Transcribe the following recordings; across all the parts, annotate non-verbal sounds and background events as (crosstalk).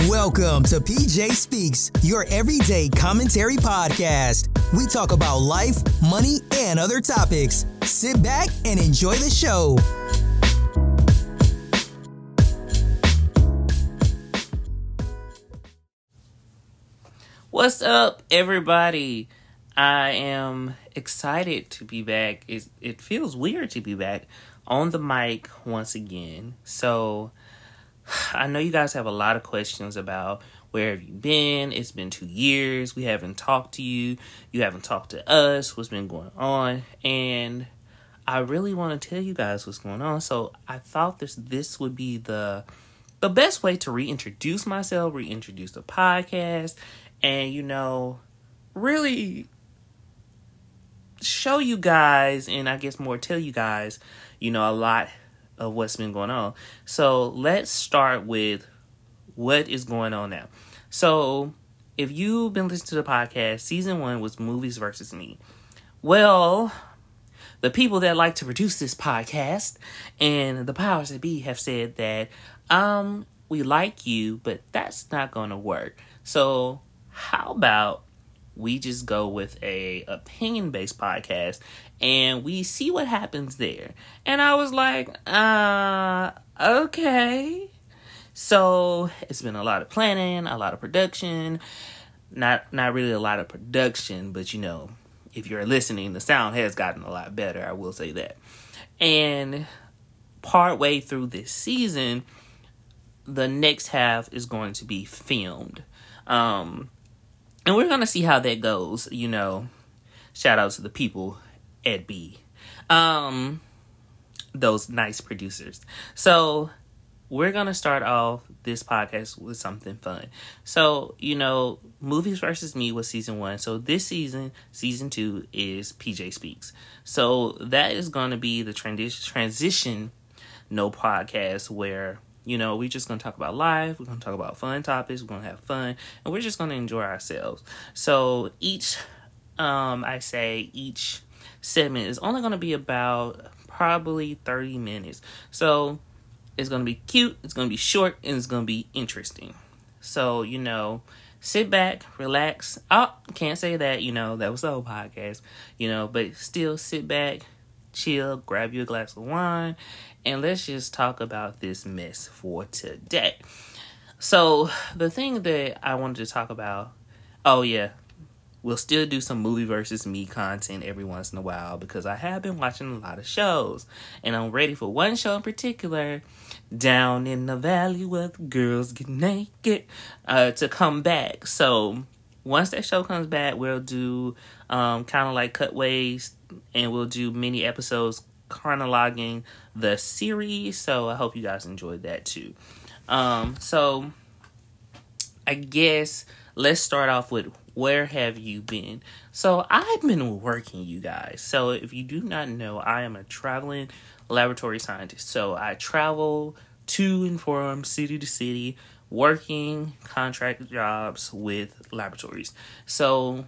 Welcome to PJ Speaks, your everyday commentary podcast. We talk about life, money, and other topics. Sit back and enjoy the show. What's up, everybody? I am excited to be back. It, it feels weird to be back on the mic once again. So, (sighs) I know you guys have a lot of questions about where have you been? It's been two years. We haven't talked to you. You haven't talked to us. What's been going on? And I really want to tell you guys what's going on. So I thought this this would be the the best way to reintroduce myself, reintroduce the podcast, and you know, really show you guys and I guess more tell you guys, you know, a lot of what's been going on. So let's start with what is going on now. So if you've been listening to the podcast, season one was movies versus me. Well, the people that like to produce this podcast and the powers that be have said that um we like you, but that's not going to work. So how about we just go with a opinion based podcast and we see what happens there. And I was like, uh, okay. So it's been a lot of planning, a lot of production. Not not really a lot of production, but you know, if you're listening, the sound has gotten a lot better, I will say that. And part way through this season, the next half is going to be filmed. Um and we're gonna see how that goes. You know, shout out to the people at B, um, those nice producers. So we're gonna start off this podcast with something fun. So you know, movies versus me was season one. So this season, season two is PJ Speaks. So that is gonna be the transition transition no podcast where you know, we're just to talk about life. We're to talk about fun topics. We're to have fun. And we're just to enjoy ourselves. So each, um, I say, each segment is only going to be about probably 30 minutes. So it's going to be cute, it's going to be short, and it's going to be interesting. So, you know, sit back, relax. Oh, can't say that, you know, that was the whole podcast, you know, but still sit back, chill, grab you a glass of wine, and let's just talk about this mess for today. So, the thing that I wanted to talk about, oh yeah, we'll still do some movie versus me content every once in a while because I have been watching a lot of shows and I'm ready for one show in particular, Down in the Valley where the girls get naked, uh, to come back. So, once that show comes back, we'll do um, kind of like cutaways and we'll do mini episodes chronologing the series. So I hope you guys enjoyed that too. Um, so I guess let's start off with where have you been? So I've been working, you guys. So if you do not know, I am a traveling laboratory scientist. So I travel to and from city to city working contract jobs with laboratories. So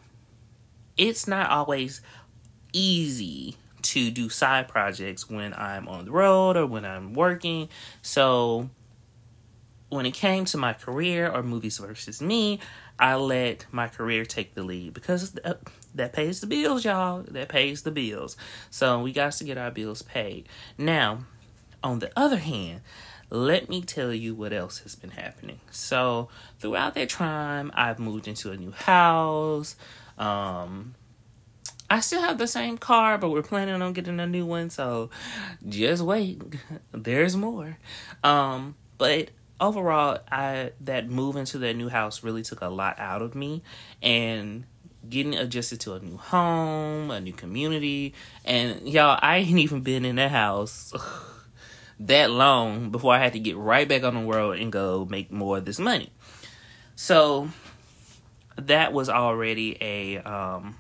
it's not always easy to do side projects when I'm on the road or when I'm working. So when it came to my career or movies versus me, I let my career take the lead because that pays the bills, y'all. That pays the bills. So we got to get our bills paid. Now, on the other hand, let me tell you what else has been happening. So throughout that time, I've moved into a new house. Um, I still have the same car, but we're planning on getting a new one, so just wait. (laughs) There's more. Um, but overall, I that move into that new house really took a lot out of me and getting adjusted to a new home, a new community, and y'all, I ain't (laughs) even been in that house (sighs) that long before I had to get right back on the world and go make more of this money. So that was already a um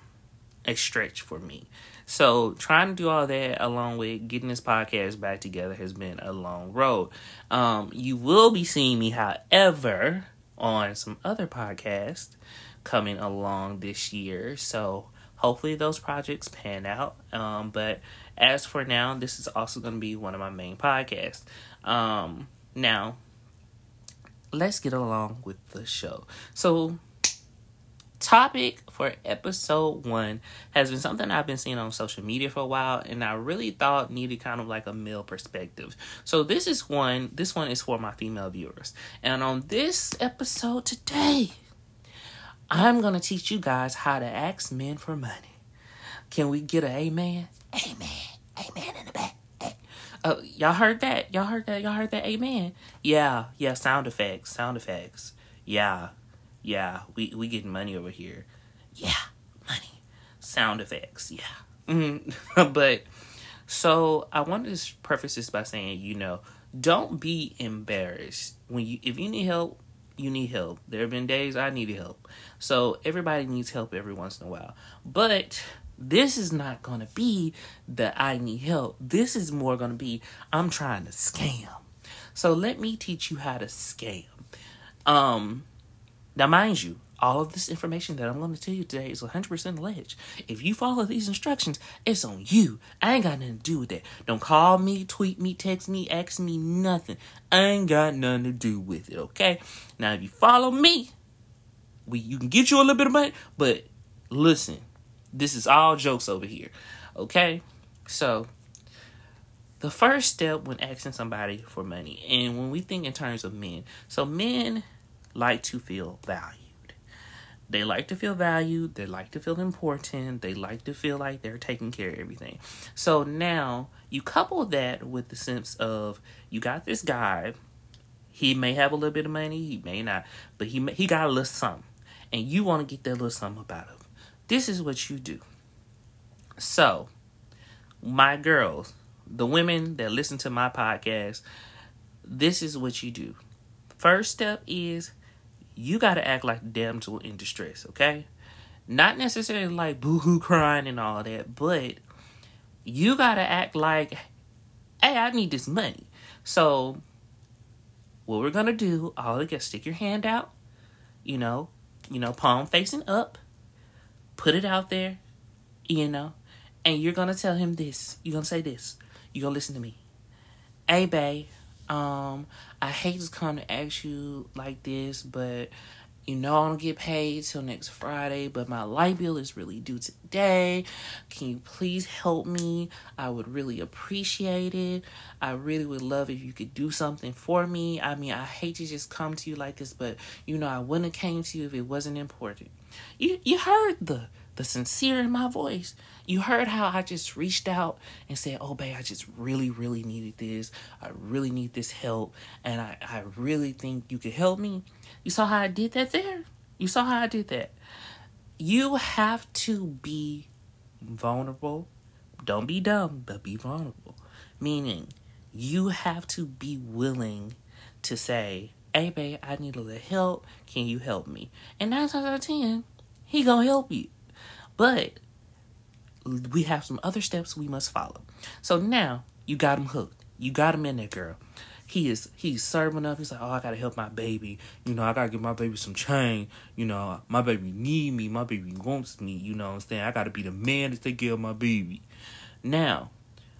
a stretch for me. So trying to do all that along with getting this podcast back together has been a long road. Um, you will be seeing me, however, on some other podcasts coming along this year. So hopefully those projects pan out. Um, but as for now, this is also going to be one of my main podcasts. Um, now, let's get along with the show. So, topic for episode one has been something I've been seeing on social media for a while, and I really thought needed kind of like a male perspective. So, this is one, this one is for my female viewers. And on this episode today, I'm going to teach you guys how to ask men for money. Can we get an amen? Amen. Amen in the back. Oh, y'all heard that? Y'all heard that? Y'all heard that? Amen. Yeah, yeah. Sound effects. Sound effects. Yeah, yeah. We we getting money over here. Yeah, money. Sound effects. Yeah. Mm-hmm. (laughs) but so I wanted to preface this by saying, you know, don't be embarrassed when you if you need help. You need help. There have been days I needed help. So everybody needs help every once in a while. But this is not going to be that I need help. This is more going to be I'm trying to scam. So let me teach you how to scam. Um, now, mind you, all of this information that I'm going to tell you today is 100% alleged. If you follow these instructions, it's on you. I ain't got nothing to do with that. Don't call me, tweet me, text me, ask me, nothing. I ain't got nothing to do with it, okay? Now, if you follow me, we you can get you a little bit of money, but listen, this is all jokes over here. Okay? So, the first step when asking somebody for money, and when we think in terms of men, so men like to feel valued. They like to feel valued, they like to feel important, they like to feel like they're taking care of everything. So now you couple that with the sense of you got this guy, he may have a little bit of money, he may not, but he he got a little something, and you want to get that little something about him this is what you do. So, my girls, the women that listen to my podcast, this is what you do. First step is you got to act like the damsel in distress, okay? Not necessarily like boohoo crying and all that, but you got to act like, hey, I need this money. So, what we're going to do, all you got stick your hand out, you know, you know, palm facing up put it out there, you know, and you're gonna tell him this. You're gonna say this. You're gonna listen to me. Hey, babe, um, I hate to come to ask you like this, but you know I don't get paid till next Friday, but my light bill is really due today. Can you please help me? I would really appreciate it. I really would love if you could do something for me. I mean, I hate to just come to you like this, but you know I wouldn't have came to you if it wasn't important. You you heard the the sincere in my voice. You heard how I just reached out and said, Oh, babe, I just really, really needed this. I really need this help. And I, I really think you could help me. You saw how I did that there? You saw how I did that. You have to be vulnerable. Don't be dumb, but be vulnerable. Meaning, you have to be willing to say, Hey, babe, I need a little help. Can you help me? And nine times out of ten, he gonna help you. But we have some other steps we must follow. So now you got him hooked. You got him in there, girl. He is he's serving up. He's like, oh, I gotta help my baby. You know, I gotta give my baby some chain. You know, my baby need me. My baby wants me. You know what I'm saying? I gotta be the man to take care of my baby. Now,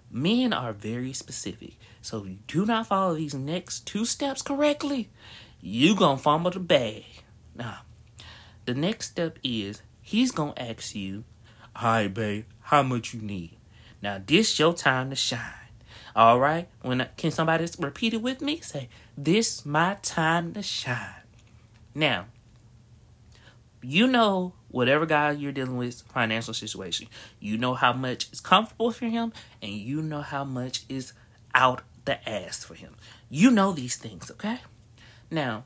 men are very specific. So if you do not follow these next two steps correctly, you gonna fumble the bag. Now, the next step is he's gonna ask you Hi, babe. How much you need? Now, this your time to shine. All right. When can somebody repeat it with me? Say, "This my time to shine." Now, you know whatever guy you're dealing with financial situation. You know how much is comfortable for him, and you know how much is out the ass for him. You know these things, okay? Now,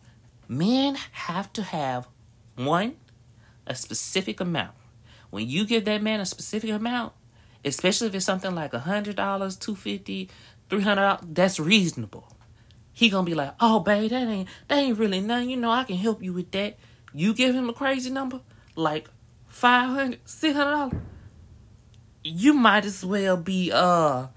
men have to have one a specific amount when you give that man a specific amount, especially if it's something like a hundred dollars, two fifty, three hundred, that's reasonable. He gonna be like, oh babe, that ain't that ain't really nothing. You know, I can help you with that. You give him a crazy number, like five hundred, six hundred dollars. You might as well be uh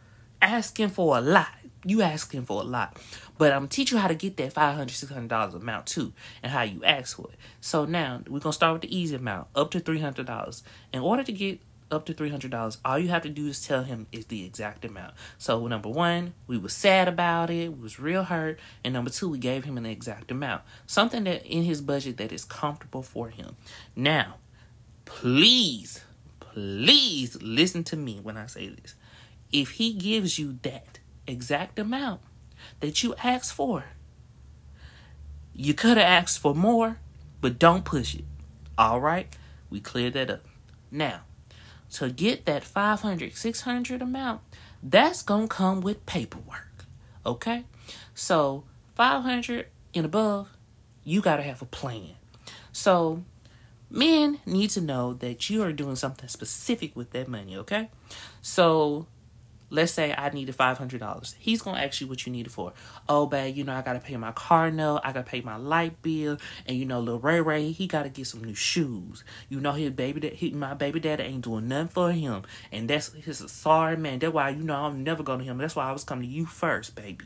asking for a lot. You asking for a lot. But I'm gonna teach you how to get that $500, $600 amount too and how you ask for it. So now we're to start with the easy amount up to $300. In order to get up to three hundred dollars. All you have to do is tell him is the exact amount. So number one, we was sad about it, we was real hurt, and number two, we gave him an exact amount, something that in his budget that is comfortable for him. Now, please, please listen to me when I say this. If he gives you that exact amount that you asked for, you could have asked for more, but don't push it. All right, we cleared that up. Now, to get that 500, 600 amount, that's going to come with paperwork. Okay? So, 500 and above, you got to have a plan. So, men need to know that you are doing something specific with that money, okay? So, let's say I needed five hundred dollars. He's gonna ask you what you need it for. Oh, babe, you know I gotta pay my car note, I gotta pay my light bill, and you know, little Ray Ray, he gotta get some new shoes. You know, his baby he, my baby daddy ain't doing nothing for him, and that's his sorry man. That's why you know I'm never going to him. That's why I was coming to you first, baby.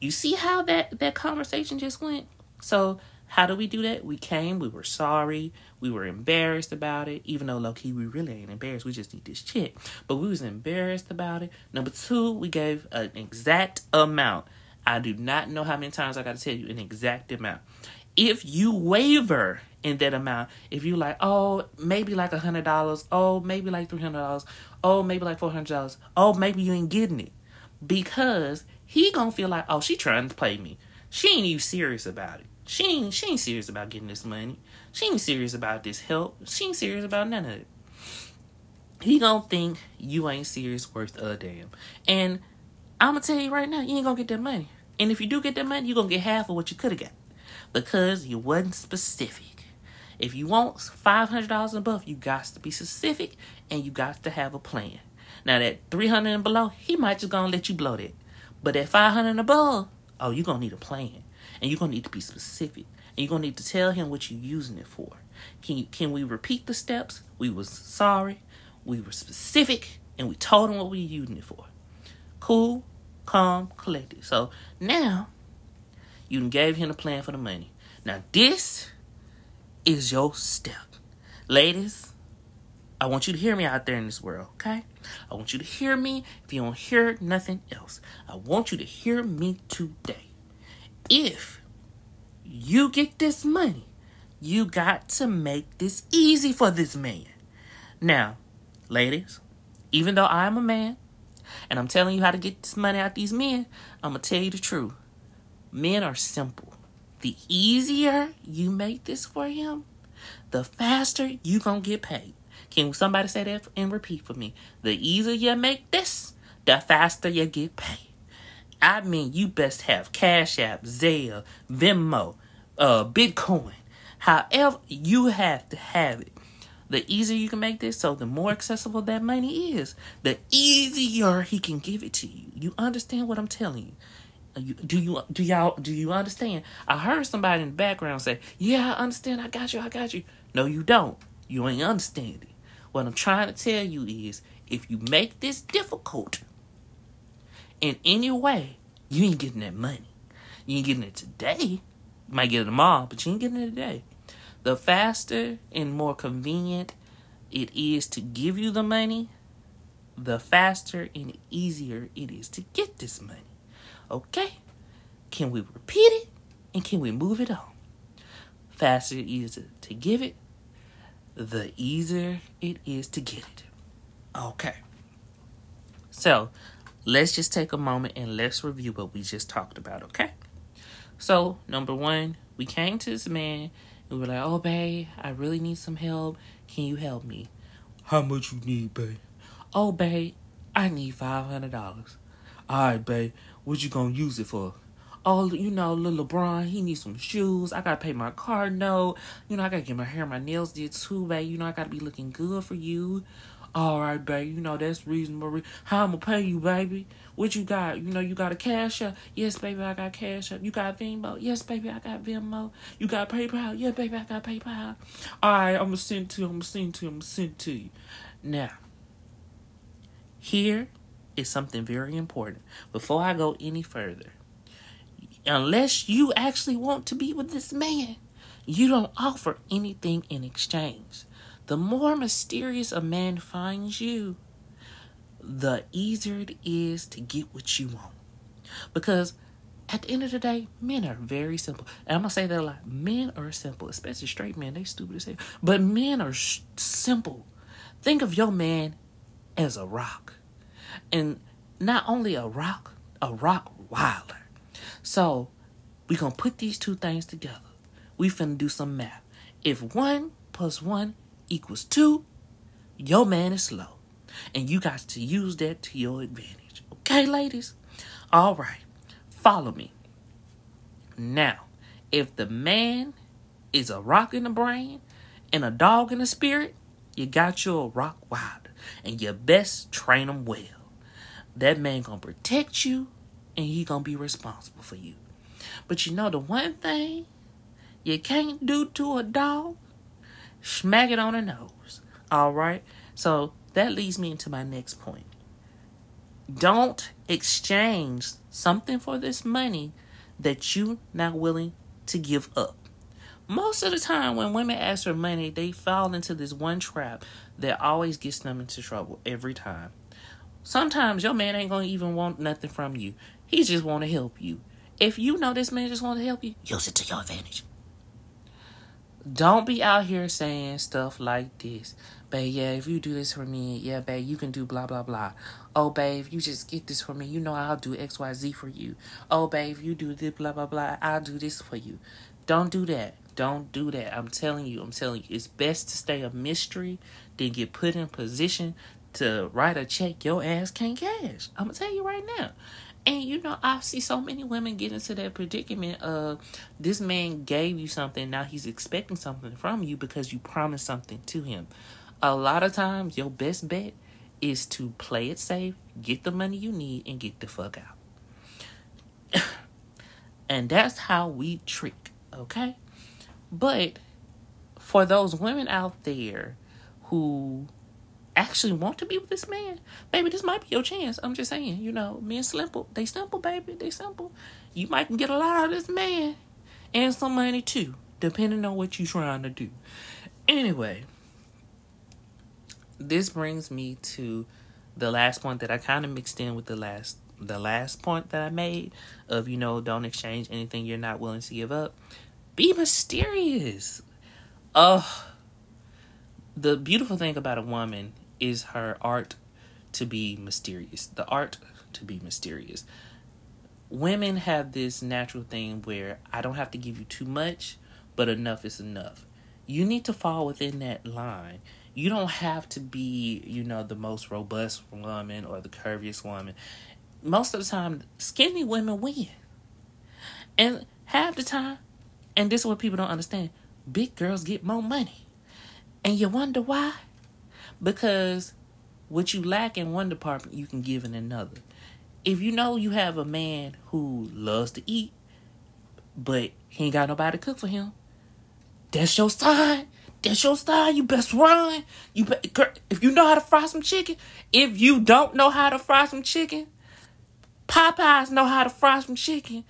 You see how that that conversation just went? So how do we do that? We came, we were sorry, we were embarrassed about it, even though low key we really ain't embarrassed. We just need this chick. But we was embarrassed about it. Number two, we gave an exact amount. I do not know how many times I gotta tell you an exact amount. If you waver in that amount, if you like, oh, maybe like a hundred dollars, oh, maybe like three hundred dollars, oh, maybe like four hundred dollars, oh, maybe you ain't getting it. Because he gonna feel like, oh, she trying to play me. She ain't even serious about it. She ain't she ain't serious about getting this money. She ain't serious about this help. She ain't serious about none of it. He gonna think you ain't serious worth a damn. And I'm gonna tell you right now, you ain't gonna get that money. And if you do get that money, you gonna get half of what you could have got. Because you wasn't specific. If you want five hundred dollars and above, you got to be specific and you got to have a plan. Now that three hundred and below, he might just gonna let you blow that. But at five hundred and above, oh, you're gonna need a plan and you're gonna need to be specific and you're gonna need to tell him what you're using it for. Can you can we repeat the steps? We was sorry we were specific and we told him what we were using it for. Cool calm collected. So now you gave him a plan for the money. Now this is your step. Ladies I want you to hear me out there in this world, okay? I want you to hear me. If you don't hear nothing else, I want you to hear me today if you get this money, you got to make this easy for this man. Now, ladies, even though I'm a man and I'm telling you how to get this money out these men, I'm going to tell you the truth. Men are simple. The easier you make this for him, the faster you going to get paid. Can somebody say that and repeat for me? The easier you make this, the faster you get paid. I mean, you best have Cash App, Zelle, Venmo, uh, Bitcoin. However, you have to have it. The easier you can make this, so the more accessible that money is, the easier he can give it to you. You understand what I'm telling you? do you do y'all do you understand? I heard somebody in the background say, "Yeah, I understand. I got you. I got you." No, you don't. You ain't understanding. What I'm trying to tell you is, if you make this difficult, in any way, you ain't getting that money. You ain't getting it today. You might get it tomorrow, but you ain't getting it today. The faster and more convenient it is to give you the money, the faster and easier it is to get this money. Okay? Can we repeat it and can we move it on? Faster it is to give it, the easier it is to get it. Okay. So let's just take a moment and let's review what we just talked about, okay? So, number one, we came to this man and we were like, oh, babe, I really need some help. Can you help me? How much you need, babe? Oh, babe, I need $500. All right, babe, what you gonna use it for? Oh, you know, little LeBron, he needs some shoes. I gotta pay my car note. You know, I gotta get my hair, my nails did too, babe. You know, I gotta be looking good for you. All right, baby. You know that's reasonable. How I'ma pay you, baby? What you got? You know you got a Cash App? Yes, baby, I got Cash App. You got Venmo? Yes, baby, I got Venmo. You got PayPal? Yeah, baby, I got PayPal. All right, I'ma send to you. I'ma send to you. I'ma send to you. Now, here is something very important. Before I go any further, unless you actually want to be with this man, you don't offer anything in exchange. The more mysterious a man finds you, the easier it is to get what you want. Because at the end of the day, men are very simple. And I'm gonna say that a lot. Men are simple, especially straight men. They stupid as hell. But men are sh- simple. Think of your man as a rock, and not only a rock, a rock wilder. So we gonna put these two things together. We finna do some math. If one plus one equals two, your man is slow, and you got to use that to your advantage. Okay, ladies. All right. Follow me. Now, if the man is a rock in the brain and a dog in the spirit, you got you a rock wilder. And you best train him well. That man gonna protect you and he gonna be responsible for you. But you know the one thing you can't do to a dog? Smack it on the nose. Alright? So that leads me into my next point. Don't exchange something for this money that you not willing to give up. Most of the time when women ask for money, they fall into this one trap that always gets them into trouble every time. Sometimes your man ain't gonna even want nothing from you. He just wanna help you. If you know this man just wanna help you, use it to your advantage. Don't be out here saying stuff like this. Babe, yeah, if you do this for me, yeah, babe, you can do blah, blah, blah. Oh, babe, you just get this for me. You know I'll do XYZ for you. Oh, babe, you do this, blah, blah, blah. I'll do this for you. Don't do that. Don't do that. I'm telling you, I'm telling you. It's best to stay a mystery than get put in position to write a check your ass can't cash. I'm to tell you right now. And you know, I see so many women get into that predicament of this man gave you something, now he's expecting something from you because you promised something to him. A lot of times, your best bet is to play it safe, get the money you need, and get the fuck out. (coughs) and that's how we trick, okay? But for those women out there who actually want to be with this man, baby, this might be your chance. I'm just saying, you know, men simple. They simple, baby. They simple. You might get a lot out of this man and some money too, depending on what you're trying to do. Anyway, this brings me to the last point that I kind of mixed in with the last the last point that I made of you know don't exchange anything you're not willing to give up. Be mysterious. Oh, the beautiful thing about a woman is her art to be mysterious. The art to be mysterious. Women have this natural thing where I don't have to give you too much, but enough is enough. You need to fall within that line. You don't have to be, you know, the most robust woman or the curviest woman. Most of the time, skinny women win. And half the time, and this is what people don't understand big girls get more money. And you wonder why? Because what you lack in one department, you can give in another. If you know you have a man who loves to eat, but he ain't got nobody to cook for him, that's your sign. That's your style. You best run. You be, if you know how to fry some chicken. If you don't know how to fry some chicken, Popeyes know how to fry some chicken.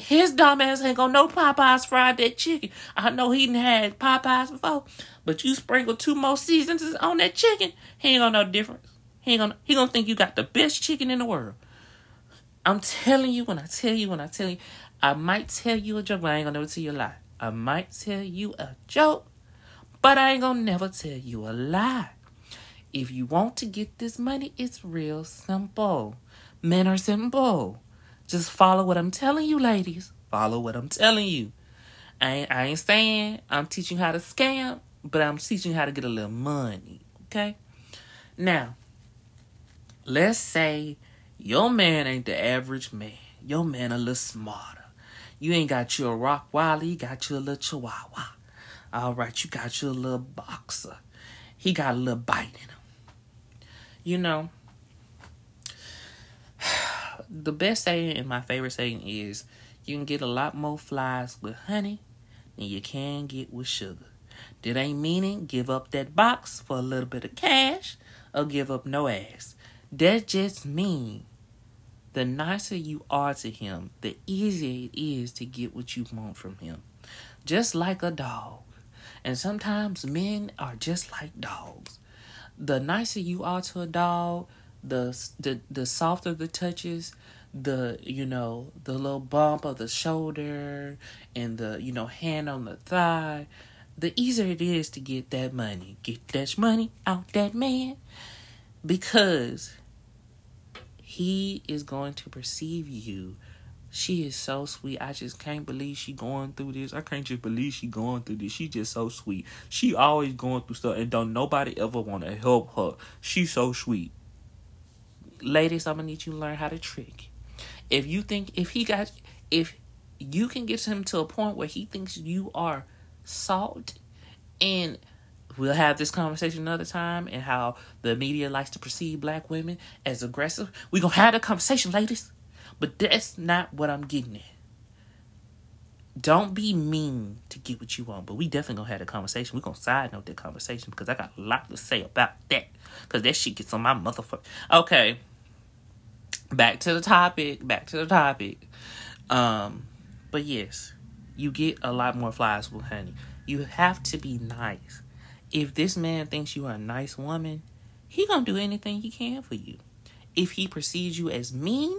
His dumb ass ain't gonna know Popeyes fried that chicken. I know he didn't had Popeyes before, but you sprinkle two more seasons on that chicken, he ain't gonna know difference. He ain't gonna he gonna think you got the best chicken in the world. I'm telling you when I tell you when I tell you, I might tell you a joke, but I ain't gonna never tell you a lie. I might tell you a joke, but I ain't gonna never tell you a lie. If you want to get this money, it's real simple. Men are simple. Just follow what I'm telling you, ladies. Follow what I'm telling you. I ain't, I ain't saying I'm teaching you how to scam, but I'm teaching you how to get a little money. Okay? Now, let's say your man ain't the average man. Your man a little smarter. You ain't got your rock wally, you got your little chihuahua. All right, you got your little boxer. He got a little bite in him. You know, the best saying and my favorite saying is you can get a lot more flies with honey than you can get with sugar. That ain't meaning give up that box for a little bit of cash or give up no ass. That just mean the nicer you are to him, the easier it is to get what you want from him. Just like a dog. And sometimes men are just like dogs. The nicer you are to a dog, the the the softer the touches, the you know the little bump of the shoulder and the you know hand on the thigh, the easier it is to get that money, get that money out that man, because he is going to perceive you. She is so sweet. I just can't believe she going through this. I can't just believe she going through this. She just so sweet. She always going through stuff and don't nobody ever want to help her. She's so sweet. Ladies, I'm gonna need you to learn how to trick. If you think if he got if you can get him to a point where he thinks you are salt and we'll have this conversation another time and how the media likes to perceive black women as aggressive. We're gonna have that conversation, ladies. But that's not what I'm getting at. Don't be mean to get what you want, but we definitely gonna have a conversation. We're gonna side note that conversation because I got a lot to say about that. Cause that shit gets on my motherfucker. Okay. Back to the topic. Back to the topic. Um, but yes, you get a lot more flies with honey. You have to be nice. If this man thinks you are a nice woman, he gonna do anything he can for you. If he perceives you as mean,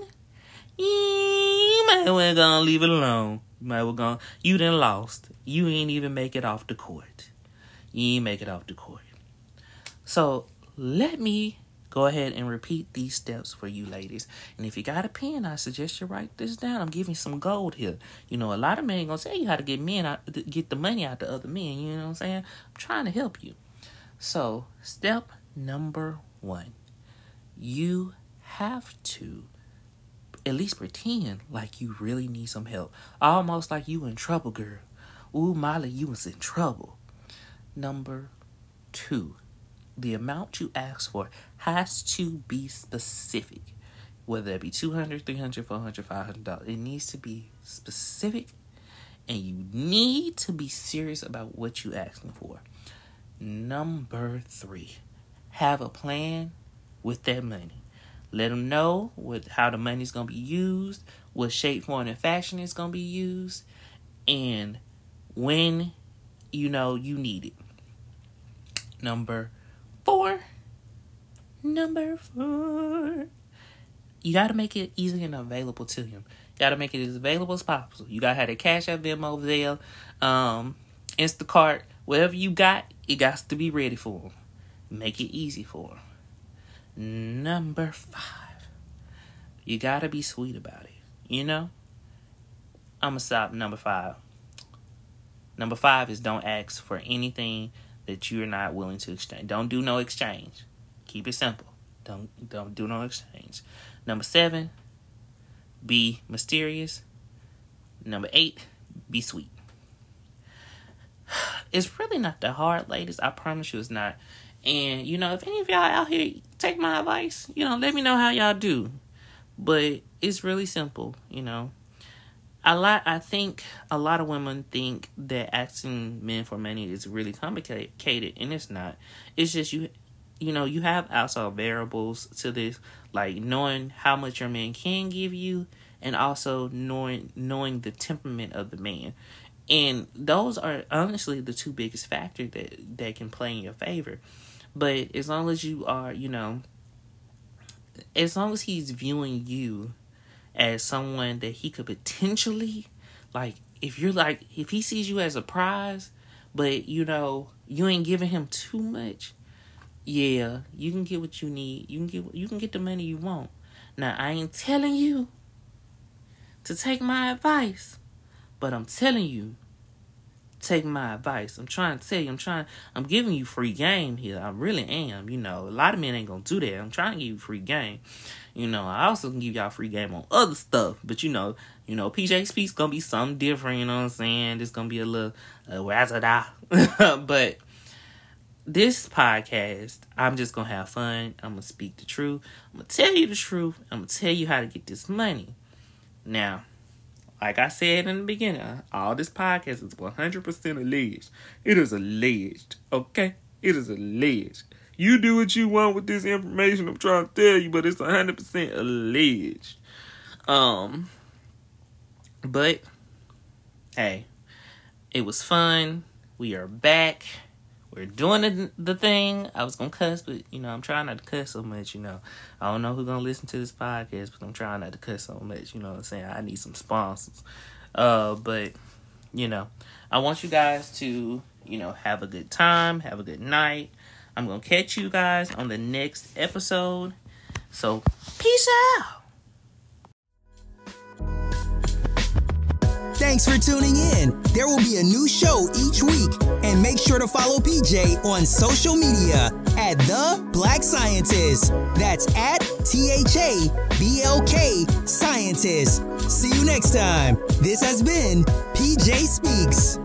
you might well gonna leave it alone. You might well gonna you done lost. You ain't even make it off the court. You ain't make it off the court. So let me go ahead and repeat these steps for you ladies. And if you got a pen, I suggest you write this down. I'm giving some gold here. You know, a lot of men gonna tell you how to get men out, get the money out to other men. You know what I'm saying? I'm trying to help you. So step number one, you have to at least pretend like you really need some help. Almost like you in trouble, girl. Ooh, Molly, you was in trouble. Number two, the amount you ask for has to be specific. Whether it be 200 300 400 $500. It needs to be specific and you need to be serious about what you're asking for. Number three, have a plan with that money. Let them know what how the money's gonna be used, what shape, form, and fashion is gonna be used, and when you know you need it. Number four. Number four. You gotta make it easy and available to him. You gotta make it as available as possible. You gotta have the cash app Venmo there, um, Instacart, whatever you got, it got to be ready for him. Make it easy for him. Number five, you gotta be sweet about it. You know? I'm gonna stop number five. Number five is don't ask for anything that you're not willing to exchange. Don't do no exchange. Keep it simple. Don't don't do no exchange. Number seven, be mysterious. Number eight, be sweet. (sighs) It's really not that hard, ladies. I promise you it's not. And you know, if any of y'all out here take my advice, you know, let me know how y'all do. But it's really simple, you know. A lot I think a lot of women think that asking men for money is really complicated and it's not. It's just you you know, you have outside variables to this, like knowing how much your man can give you and also knowing knowing the temperament of the man. And those are honestly the two biggest factors that that can play in your favor. But as long as you are, you know, as long as he's viewing you as someone that he could potentially like if you're like if he sees you as a prize but you know you ain't giving him too much yeah you can get what you need. You can get you can get the money you want. Now i ain't telling you to take my advice but i'm telling you take my advice. I'm trying to tell you, I'm trying, I'm giving you free game here. I really am. You know, a lot of men ain't gonna do that. I'm trying to give you free game. You know, I also can give y'all free game on other stuff, but you know, you know, PJ Speaks gonna be something different. You know what I'm saying? It's gonna be a little uh, (laughs) but this podcast, I'm just gonna have fun. I'm gonna speak the truth. I'm gonna tell you the truth. I'm gonna tell you how to get this money. Now, like I said in the beginning, all this podcast is 100% alleged. It is alleged, okay? It is alleged. You do what you want with this information I'm trying to tell you, but it's 100% alleged. Um, but hey, it was fun. We are back. We're doing the, the thing. I was gonna cuss, but you know, I'm trying not to cuss so much, you know. I don't know who's gonna listen to this podcast, but I'm trying not to cuss so much, you know I'm saying? I need some sponsors. Uh, but you know, I want you guys to, you know, have a good time, have a good night. I'm gonna catch you guys on the next episode. So peace out. Thanks for tuning in. There will be a new show each week, and make sure to follow PJ on social media at The Black Scientist. That's at T H A B L K Scientist. See you next time. This has been PJ Speaks.